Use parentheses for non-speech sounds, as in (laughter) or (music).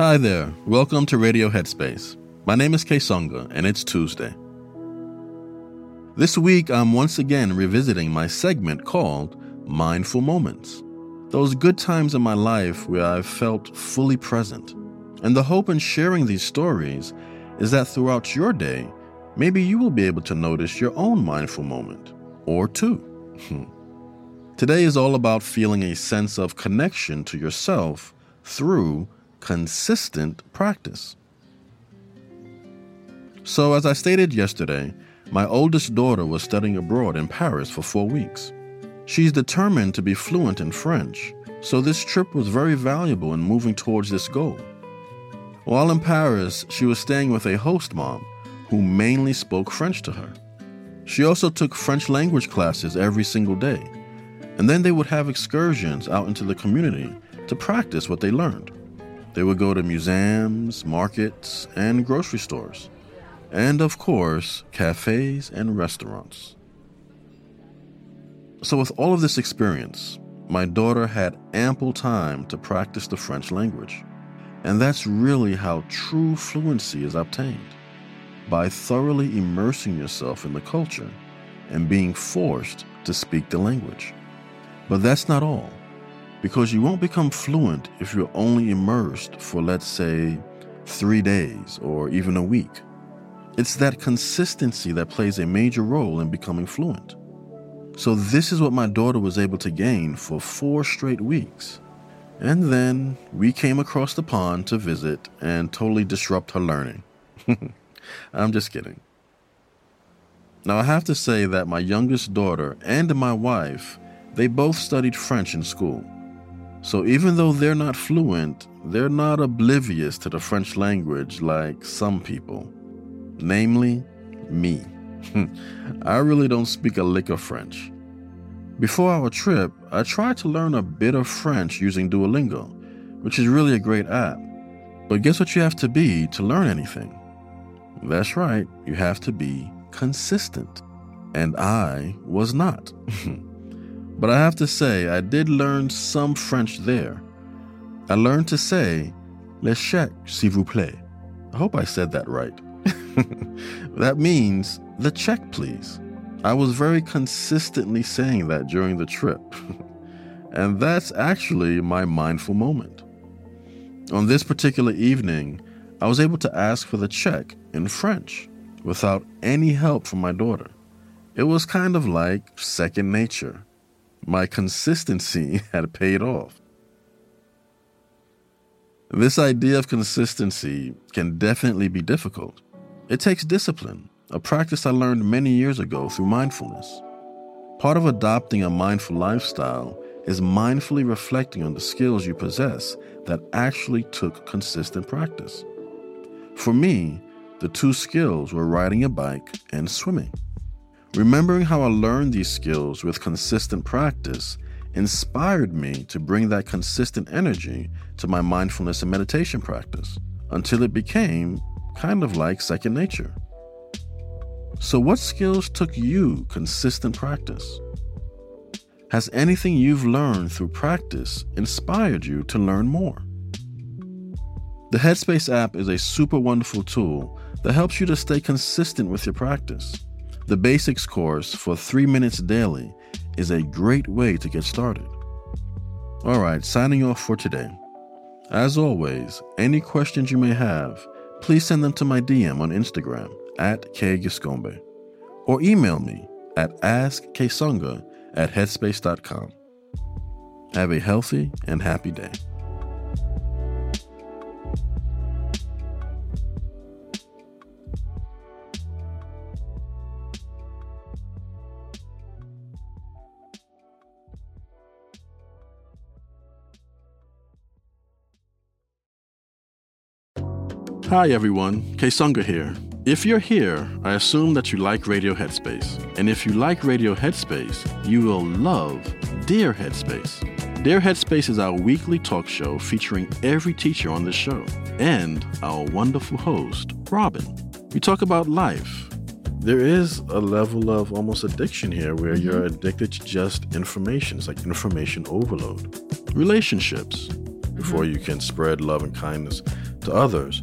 Hi there. Welcome to Radio Headspace. My name is Songa, and it's Tuesday. This week, I'm once again revisiting my segment called Mindful Moments. Those good times in my life where I've felt fully present. And the hope in sharing these stories is that throughout your day, maybe you will be able to notice your own mindful moment, or two. Hmm. Today is all about feeling a sense of connection to yourself through consistent practice. So, as I stated yesterday, my oldest daughter was studying abroad in Paris for four weeks. She's determined to be fluent in French, so this trip was very valuable in moving towards this goal. While in Paris, she was staying with a host mom who mainly spoke French to her. She also took French language classes every single day, and then they would have excursions out into the community to practice what they learned. They would go to museums, markets, and grocery stores. And of course, cafes and restaurants. So, with all of this experience, my daughter had ample time to practice the French language. And that's really how true fluency is obtained by thoroughly immersing yourself in the culture and being forced to speak the language. But that's not all, because you won't become fluent if you're only immersed for, let's say, three days or even a week. It's that consistency that plays a major role in becoming fluent. So, this is what my daughter was able to gain for four straight weeks. And then we came across the pond to visit and totally disrupt her learning. (laughs) I'm just kidding. Now, I have to say that my youngest daughter and my wife, they both studied French in school. So even though they're not fluent, they're not oblivious to the French language like some people. Namely, me. (laughs) I really don't speak a lick of French. Before our trip, I tried to learn a bit of French using Duolingo, which is really a great app. But guess what you have to be to learn anything? That's right, you have to be consistent. And I was not. (laughs) but I have to say, I did learn some French there. I learned to say, Le chèque, s'il vous plaît. I hope I said that right. (laughs) that means, the check, please. I was very consistently saying that during the trip. (laughs) and that's actually my mindful moment. On this particular evening, I was able to ask for the check in French without any help from my daughter. It was kind of like second nature. My consistency (laughs) had paid off. This idea of consistency can definitely be difficult. It takes discipline, a practice I learned many years ago through mindfulness. Part of adopting a mindful lifestyle is mindfully reflecting on the skills you possess that actually took consistent practice. For me, the two skills were riding a bike and swimming. Remembering how I learned these skills with consistent practice inspired me to bring that consistent energy to my mindfulness and meditation practice until it became kind of like second nature. So, what skills took you consistent practice? Has anything you've learned through practice inspired you to learn more? The Headspace app is a super wonderful tool that helps you to stay consistent with your practice. The basics course for three minutes daily is a great way to get started. All right, signing off for today. As always, any questions you may have, please send them to my DM on Instagram at kgiscombe or email me at askkessonga at headspace.com. Have a healthy and happy day. Hi everyone, Kessonga here. If you're here, I assume that you like Radio Headspace. And if you like Radio Headspace, you will love Dear Headspace. Dear Headspace is our weekly talk show featuring every teacher on the show and our wonderful host, Robin. We talk about life. There is a level of almost addiction here where mm-hmm. you're addicted to just information. It's like information overload. Relationships. Before mm-hmm. you can spread love and kindness to others,